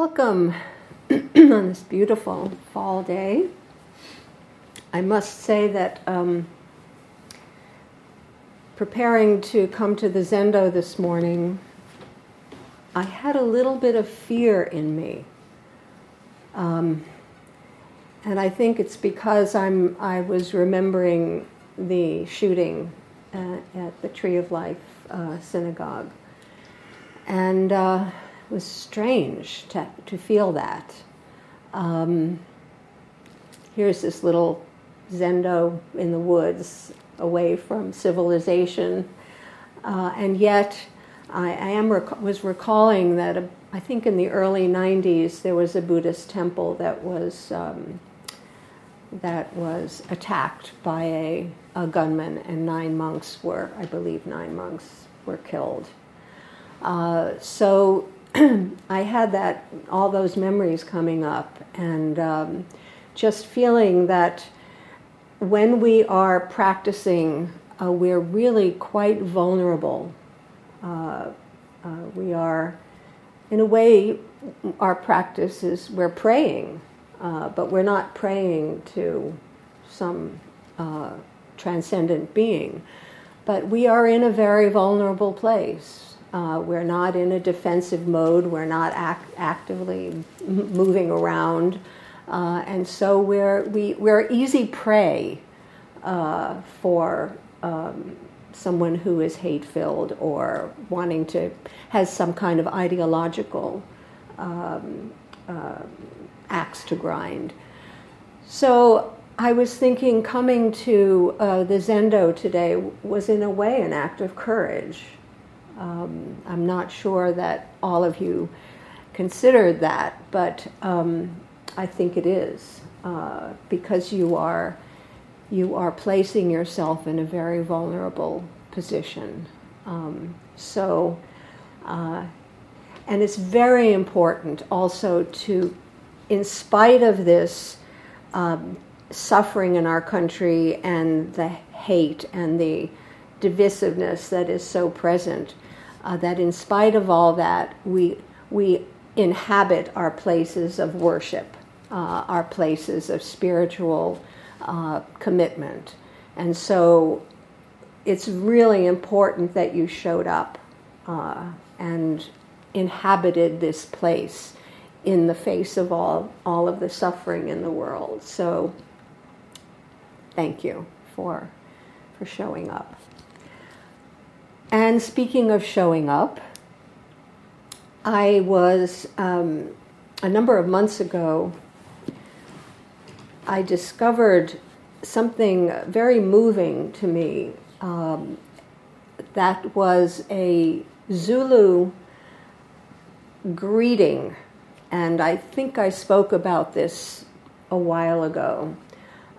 Welcome on this beautiful fall day. I must say that um, preparing to come to the Zendo this morning, I had a little bit of fear in me. Um, and I think it's because I'm, I was remembering the shooting at, at the Tree of Life uh, synagogue. And uh, was strange to, to feel that. Um, here's this little zendo in the woods away from civilization. Uh, and yet, I, I am rec- was recalling that uh, I think in the early 90s there was a Buddhist temple that was um, that was attacked by a, a gunman, and nine monks were, I believe, nine monks were killed. Uh, so I had that all those memories coming up, and um, just feeling that when we are practicing, uh, we're really quite vulnerable. Uh, uh, we are, in a way, our practice is we're praying, uh, but we're not praying to some uh, transcendent being. But we are in a very vulnerable place uh, we're not in a defensive mode. We're not act- actively m- moving around. Uh, and so we're, we, we're easy prey uh, for um, someone who is hate filled or wanting to, has some kind of ideological um, uh, axe to grind. So I was thinking coming to uh, the Zendo today was in a way an act of courage. Um, I'm not sure that all of you considered that, but um, I think it is uh, because you are you are placing yourself in a very vulnerable position. Um, so, uh, and it's very important also to, in spite of this um, suffering in our country and the hate and the divisiveness that is so present, uh, that in spite of all that, we, we inhabit our places of worship, uh, our places of spiritual uh, commitment. And so it's really important that you showed up uh, and inhabited this place in the face of all, all of the suffering in the world. So thank you for, for showing up. And speaking of showing up, I was um, a number of months ago, I discovered something very moving to me. Um, that was a Zulu greeting, and I think I spoke about this a while ago.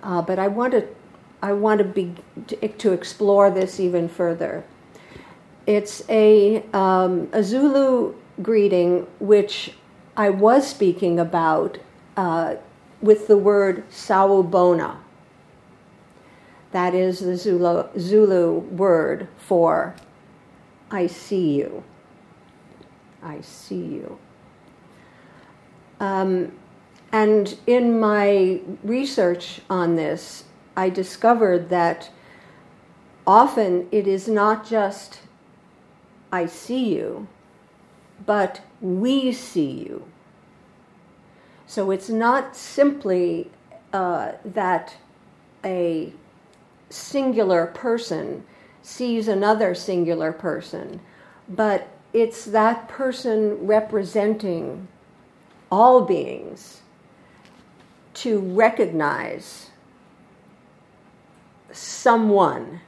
Uh, but I want to, I want to be to, to explore this even further. It's a, um, a Zulu greeting which I was speaking about uh, with the word sawubona. That is the Zulu, Zulu word for I see you. I see you. Um, and in my research on this, I discovered that often it is not just I see you, but we see you. So it's not simply uh, that a singular person sees another singular person, but it's that person representing all beings to recognize someone.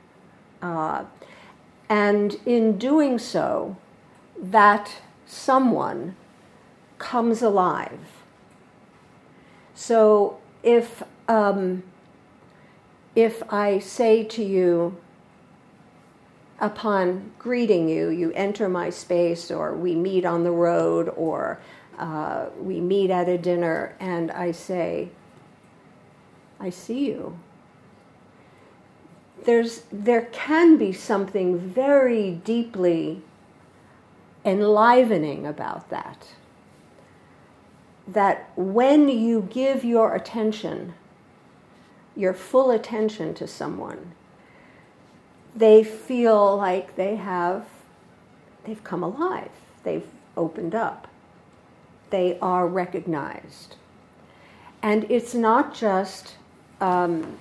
Uh, and in doing so, that someone comes alive. So if, um, if I say to you, upon greeting you, you enter my space, or we meet on the road, or uh, we meet at a dinner, and I say, I see you there's, there can be something very deeply enlivening about that. that when you give your attention, your full attention to someone, they feel like they have they've come alive. They've opened up. They are recognized. And it's not just, um,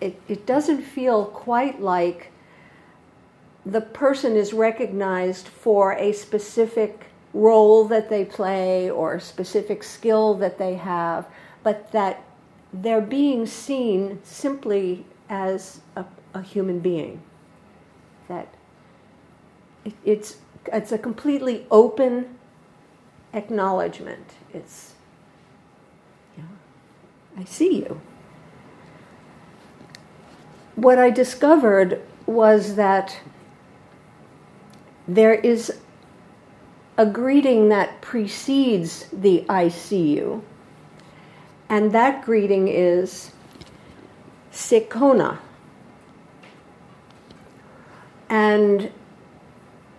it, it doesn't feel quite like the person is recognized for a specific role that they play or a specific skill that they have, but that they're being seen simply as a, a human being. That it, it's, it's a completely open acknowledgement. It's, yeah, I see you. What I discovered was that there is a greeting that precedes the I see you, and that greeting is Sekona. And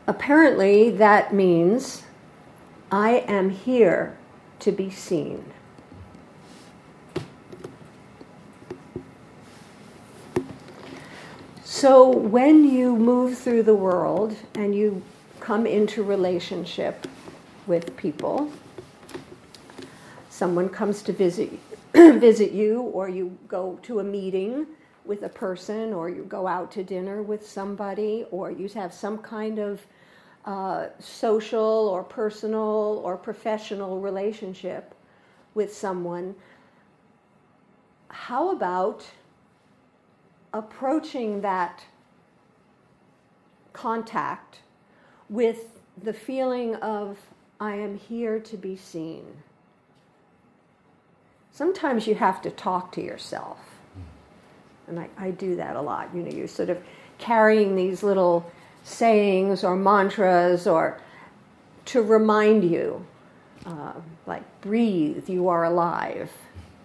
apparently that means I am here to be seen. So when you move through the world and you come into relationship with people, someone comes to visit visit you or you go to a meeting with a person or you go out to dinner with somebody or you have some kind of uh, social or personal or professional relationship with someone, how about approaching that contact with the feeling of, I am here to be seen? Sometimes you have to talk to yourself. And I, I do that a lot. You know, you're sort of carrying these little sayings or mantras or to remind you, uh, like breathe, you are alive,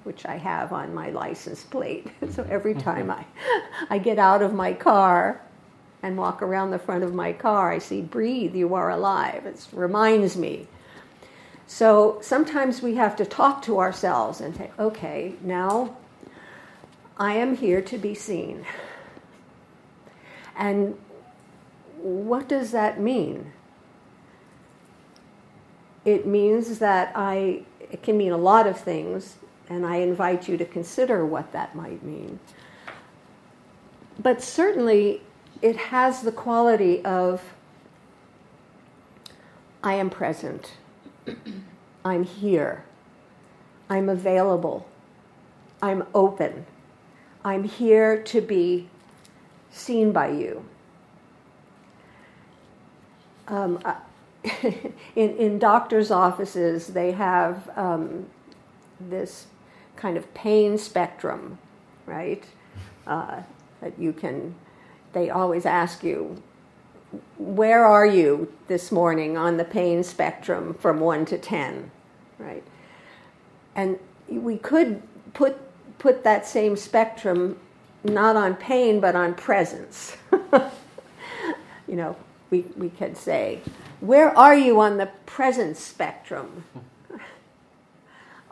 which I have on my license plate. so every mm-hmm. time I, I get out of my car and walk around the front of my car, I see breathe, you are alive. It reminds me. So sometimes we have to talk to ourselves and say, okay, now I am here to be seen. And what does that mean? It means that I, it can mean a lot of things, and I invite you to consider what that might mean. But certainly, it has the quality of I am present, I'm here, I'm available, I'm open, I'm here to be seen by you. Um, in, in doctors' offices, they have um, this kind of pain spectrum, right? Uh, that you can, they always ask you, where are you this morning on the pain spectrum from 1 to 10, right? And we could put, put that same spectrum not on pain but on presence. you know, we, we could say, where are you on the presence spectrum?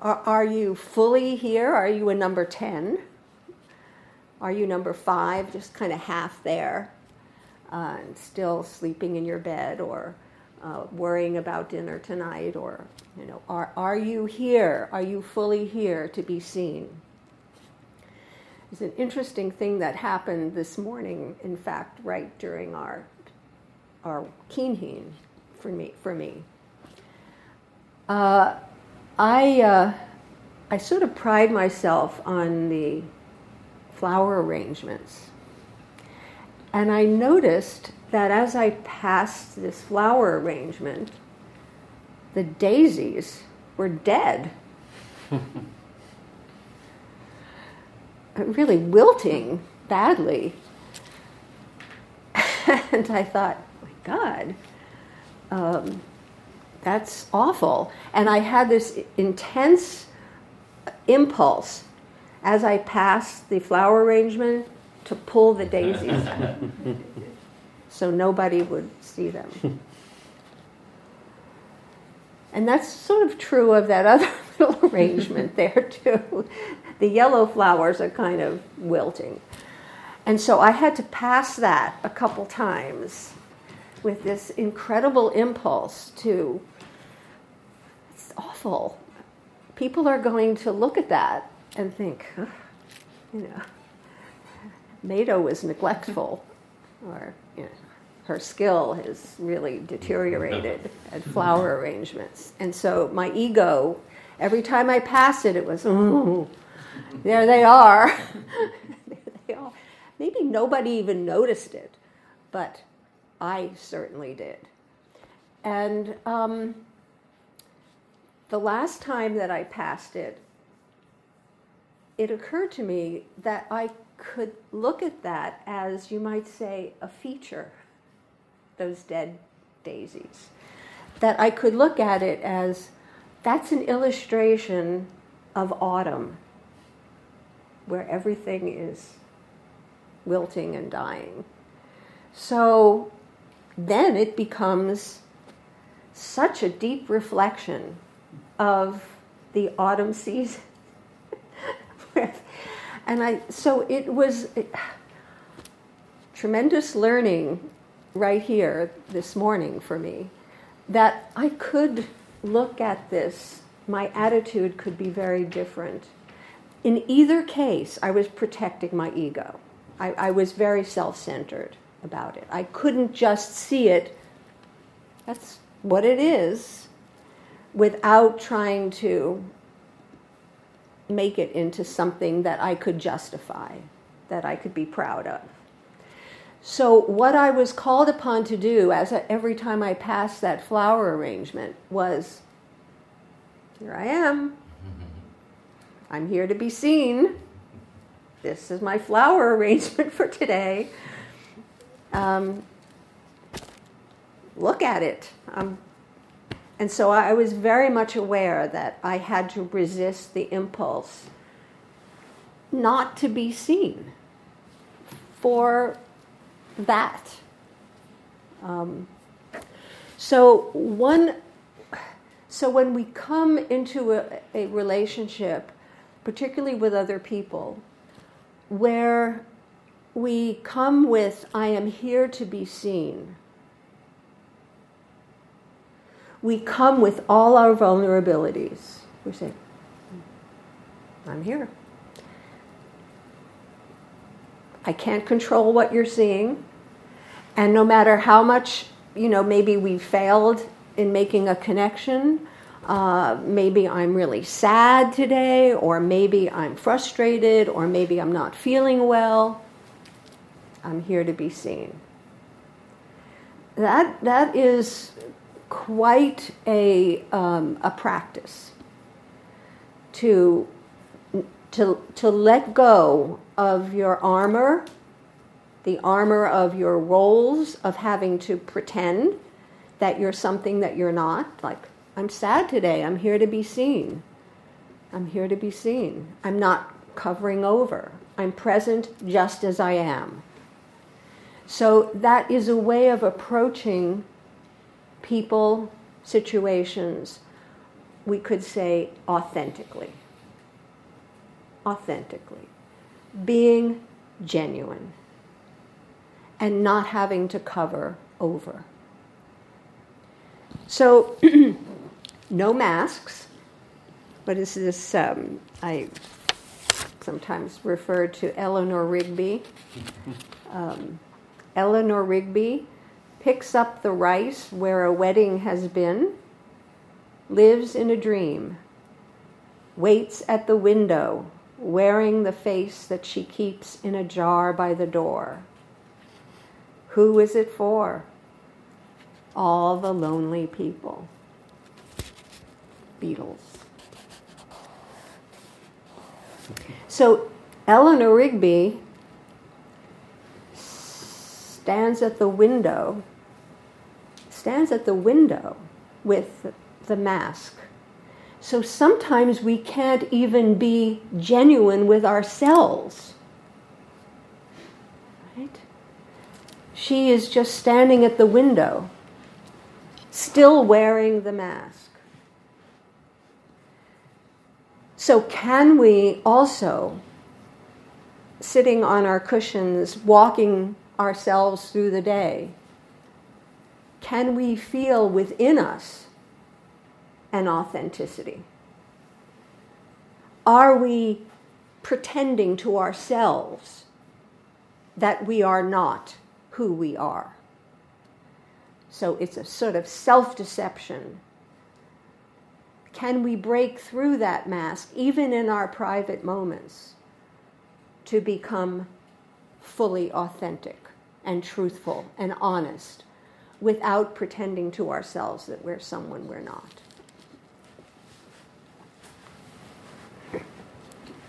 Are, are you fully here? Are you a number 10? Are you number five, just kind of half there, uh, still sleeping in your bed or uh, worrying about dinner tonight? Or, you know, are, are you here? Are you fully here to be seen? It's an interesting thing that happened this morning, in fact, right during our are kinhin for me. For me, uh, I uh, I sort of pride myself on the flower arrangements, and I noticed that as I passed this flower arrangement, the daisies were dead. really wilting badly. and I thought, my God, um, that's awful. And I had this intense impulse as I passed the flower arrangement to pull the daisies so nobody would see them. And that's sort of true of that other little arrangement there too. The yellow flowers are kind of wilting. And so I had to pass that a couple times with this incredible impulse to, awful. People are going to look at that and think, you know, Mado was neglectful, or you know, her skill has really deteriorated at flower arrangements. And so my ego, every time I passed it, it was, oh, there they are. there they are. Maybe nobody even noticed it, but I certainly did. And um, the last time that I passed it, it occurred to me that I could look at that as, you might say, a feature, those dead daisies. That I could look at it as that's an illustration of autumn, where everything is wilting and dying. So then it becomes such a deep reflection of the autumn season. and I, so it was tremendous learning right here this morning for me that I could look at this, my attitude could be very different. In either case, I was protecting my ego. I, I was very self centered about it. I couldn't just see it, that's what it is, without trying to make it into something that I could justify, that I could be proud of. So, what I was called upon to do as a, every time I passed that flower arrangement was here I am. I'm here to be seen this is my flower arrangement for today. Um, look at it. Um, and so I was very much aware that I had to resist the impulse not to be seen for that. Um, so one, so when we come into a, a relationship, particularly with other people, where we come with, I am here to be seen. We come with all our vulnerabilities. We say, I'm here. I can't control what you're seeing. And no matter how much, you know, maybe we failed in making a connection, uh, maybe I'm really sad today, or maybe I'm frustrated, or maybe I'm not feeling well. I'm here to be seen. That, that is quite a, um, a practice to, to, to let go of your armor, the armor of your roles of having to pretend that you're something that you're not, like I'm sad today. I'm here to be seen. I'm here to be seen. I'm not covering over. I'm present just as I am. So that is a way of approaching people, situations, we could say authentically. Authentically. Being genuine and not having to cover over. So no masks. What is this? Um, I sometimes refer to Eleanor Rigby. Um, Eleanor Rigby picks up the rice where a wedding has been, lives in a dream, waits at the window, wearing the face that she keeps in a jar by the door. Who is it for? All the lonely people. Beatles. So Eleanor Rigby stands at the window, stands at the window with the mask. So sometimes we can't even be genuine with ourselves. Right? She is just standing at the window, still wearing the mask. So, can we also, sitting on our cushions, walking ourselves through the day, can we feel within us an authenticity? Are we pretending to ourselves that we are not who we are? So it's a sort of self deception. Can we break through that mask, even in our private moments, to become fully authentic and truthful and honest without pretending to ourselves that we're someone we're not?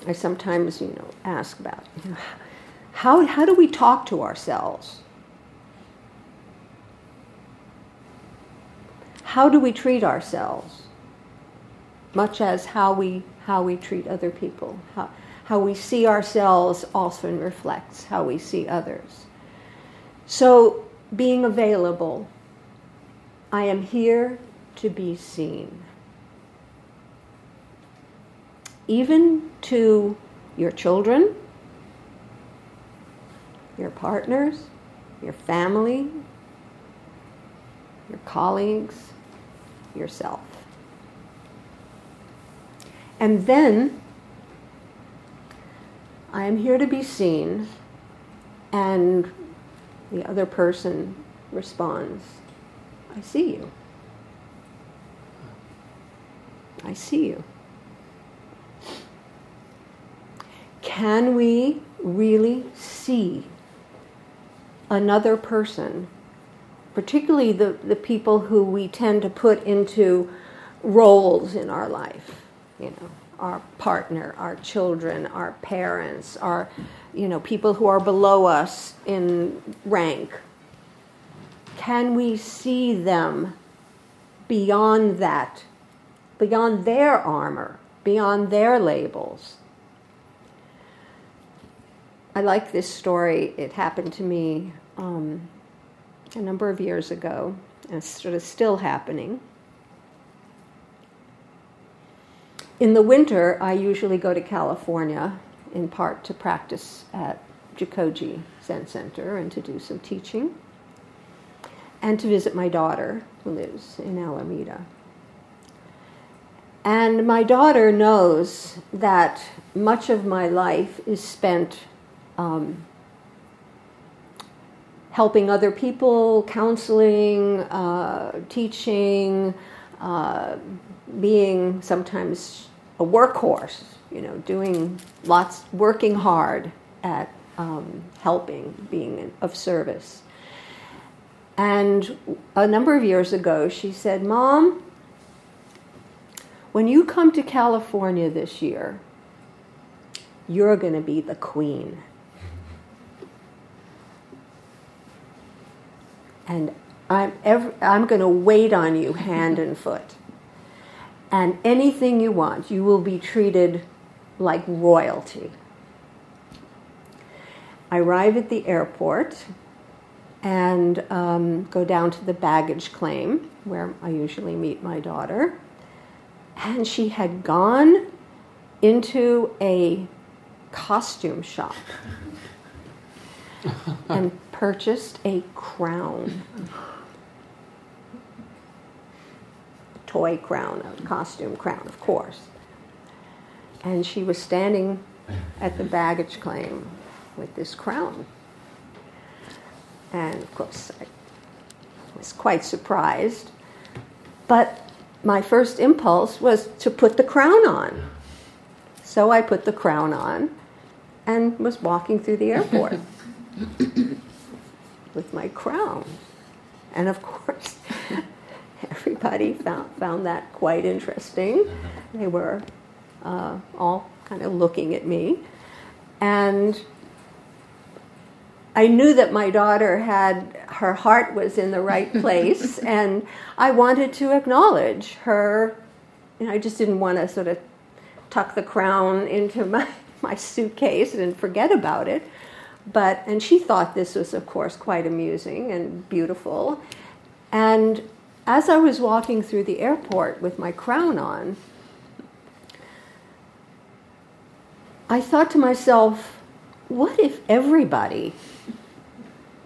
I sometimes, you know, ask about you know, how, how do we talk to ourselves? How do we treat ourselves? Much as how we, how we treat other people. How, how we see ourselves often reflects how we see others. So, being available, I am here to be seen even to your children, your partners, your family, your colleagues, yourself. And then I am here to be seen, and the other person responds, I see you. I see you. can we really see another person, particularly the, the people who we tend to put into roles in our life, you know, our partner, our children, our parents, our, you know, people who are below us in rank. Can we see them beyond that, beyond their armor, beyond their labels? I like this story. It happened to me um, a number of years ago, and it's sort of still happening. In the winter, I usually go to California in part to practice at Jikoji Zen Center and to do some teaching, and to visit my daughter who lives in Alameda. And my daughter knows that much of my life is spent um, helping other people, counseling, uh, teaching, uh, being sometimes a workhorse, you know, doing lots, working hard at um, helping, being of service. And a number of years ago, she said, Mom, when you come to California this year, you're going to be the queen. and I'm, I'm going to wait on you hand and foot. And anything you want, you will be treated like royalty. I arrive at the airport and um, go down to the baggage claim where I usually meet my daughter. And she had gone into a costume shop and purchased a crown. Toy crown, a costume crown, of course. And she was standing at the baggage claim with this crown. And of course, I was quite surprised. But my first impulse was to put the crown on. So I put the crown on and was walking through the airport. with my crown. And of course, everybody found, found that quite interesting. They were uh, all kind of looking at me. And I knew that my daughter had, her heart was in the right place, and I wanted to acknowledge her. And I just didn't want to sort of tuck the crown into my, my suitcase and forget about it. But, and she thought this was, of course, quite amusing and beautiful. And as I was walking through the airport with my crown on, I thought to myself, what if everybody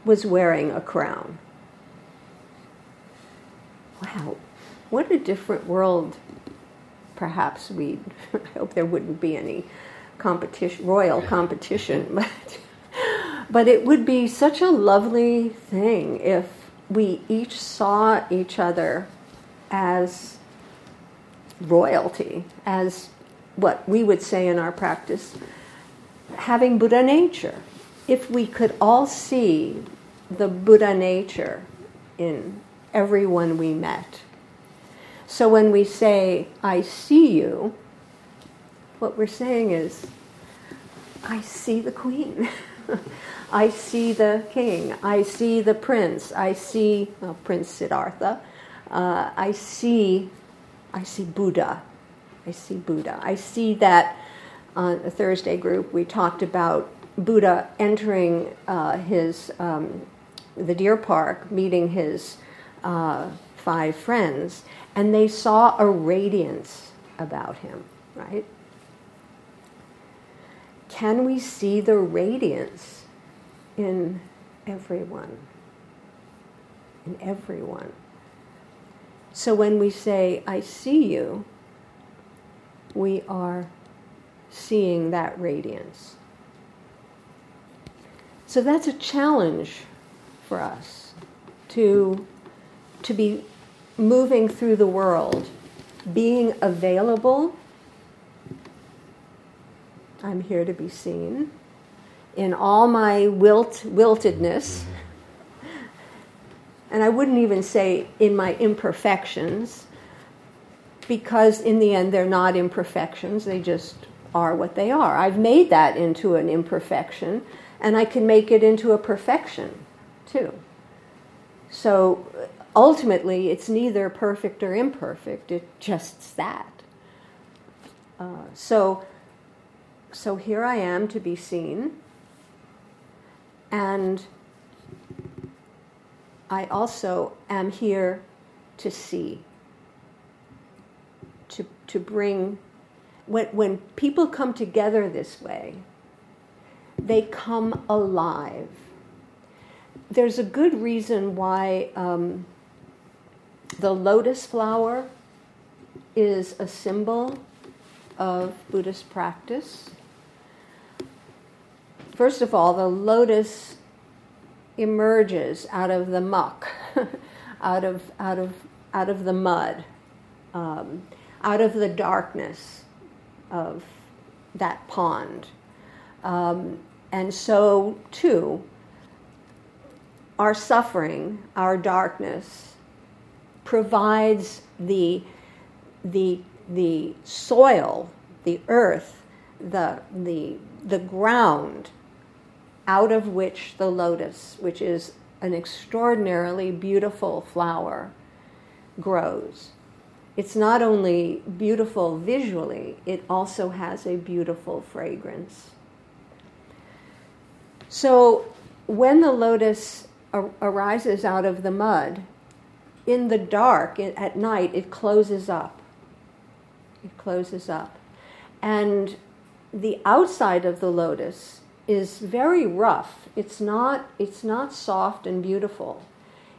was wearing a crown? Wow, what a different world perhaps we I hope there wouldn't be any competition royal competition but but it would be such a lovely thing if we each saw each other as royalty as what we would say in our practice having buddha nature if we could all see the buddha nature in everyone we met so when we say, I see you, what we're saying is, I see the queen. I see the king. I see the prince. I see well, Prince Siddhartha. Uh, I see, I see Buddha. I see Buddha. I see that on the Thursday group we talked about Buddha entering uh, his um, the deer park, meeting his uh, five friends, and they saw a radiance about him, right? Can we see the radiance in everyone? In everyone. So when we say, I see you, we are seeing that radiance. So that's a challenge for us to, to be moving through the world, being available. I'm here to be seen in all my wilt, wiltedness. And I wouldn't even say in my imperfections, because in the end they're not imperfections, they just are what they are. I've made that into an imperfection, and I can make it into a perfection too. So ultimately, it's neither perfect or imperfect. It's just that. Uh, so, so here I am to be seen, and I also am here to see, to, to bring. When, when people come together this way, they come alive. There's a good reason why um, the lotus flower is a symbol of Buddhist practice. First of all, the lotus emerges out of the muck, out of out of out of the mud, um, out of the darkness of that pond, um, and so too, our suffering, our darkness, provides the, the, the soil, the earth, the, the, the ground out of which the lotus, which is an extraordinarily beautiful flower, grows. It's not only beautiful visually, it also has a beautiful fragrance. So when the lotus ar- arises out of the mud, in the dark at night, it closes up. It closes up. And the outside of the lotus is very rough. It's not, it's not soft and beautiful.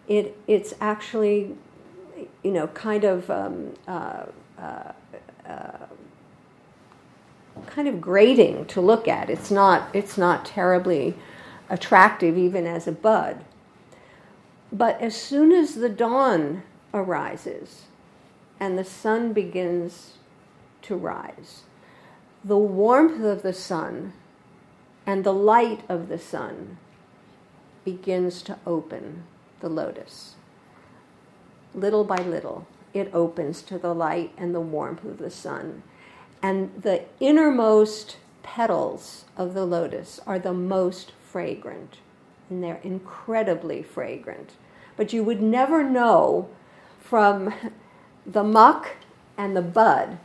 It, it's actually, you know, kind of um, uh, uh, uh, kind of grating to look at. It's not, it's not terribly attractive even as a bud. But as soon as the dawn arises and the sun begins to rise, the warmth of the sun and the light of the sun begins to open the lotus. Little by little, it opens to the light and the warmth of the sun. And the innermost petals of the lotus are the most fragrant and they're incredibly fragrant. But you would never know from the muck and the bud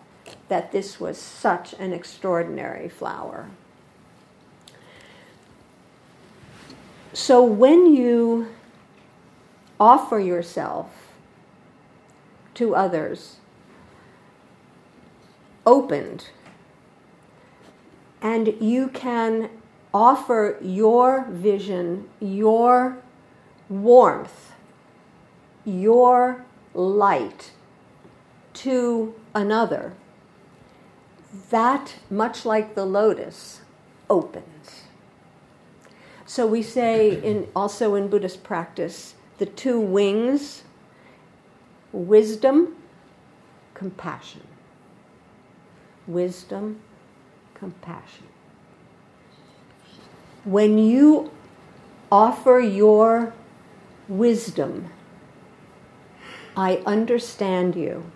that this was such an extraordinary flower. So when you offer yourself to others, opened, And you can offer your vision, your warmth, your light to another. That, much like the lotus, opens. So we say in also in Buddhist practice, the two wings, wisdom, compassion. Wisdom, compassion. When you offer your wisdom, I understand you.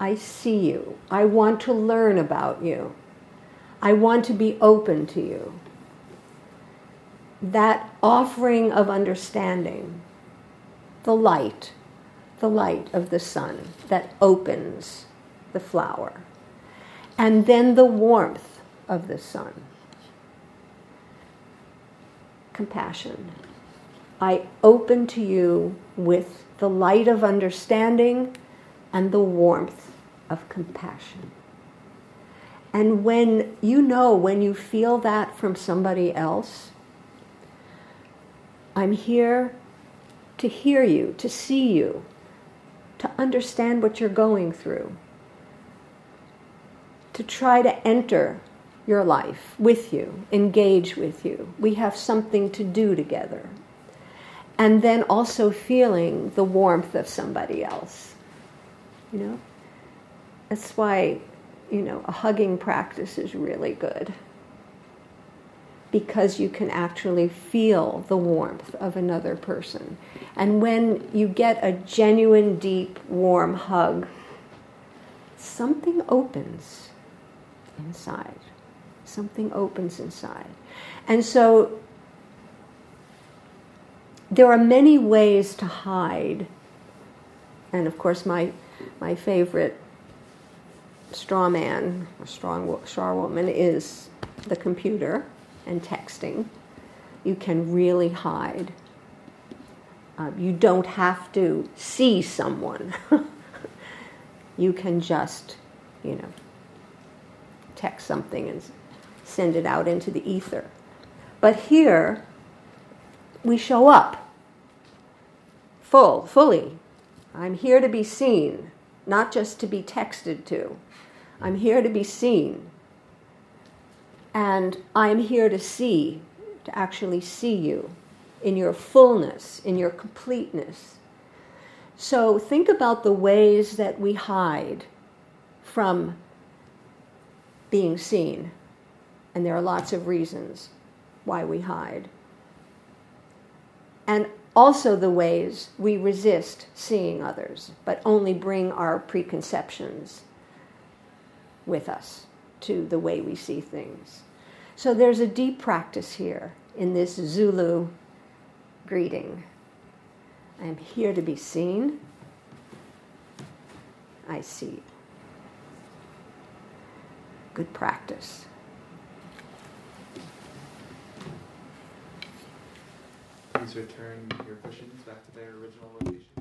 I see you. I want to learn about you. I want to be open to you. That offering of understanding, the light, the light of the sun that opens the flower, and then the warmth of the sun. Compassion. I open to you with the light of understanding and the warmth of compassion. And when you know, when you feel that from somebody else, I'm here to hear you, to see you, to understand what you're going through, to try to enter your life with you, engage with you. We have something to do together. And then also feeling the warmth of somebody else. You know? That's why, you know, a hugging practice is really good. Because you can actually feel the warmth of another person. And when you get a genuine, deep, warm hug, something opens inside. Something opens inside. And so there are many ways to hide. And of course, my, my favorite straw man or straw woman is the computer and texting. You can really hide. Uh, you don't have to see someone. you can just, you know, text something and send it out into the ether. But here, we show up full, fully. I'm here to be seen, not just to be texted to. I'm here to be seen. And I'm here to see, to actually see you in your fullness, in your completeness. So think about the ways that we hide from being seen. And there are lots of reasons why we hide. And also the ways we resist seeing others, but only bring our preconceptions with us to the way we see things. So there's a deep practice here in this Zulu greeting. I am here to be seen. I see. Good practice. Please return your cushions back to their original location.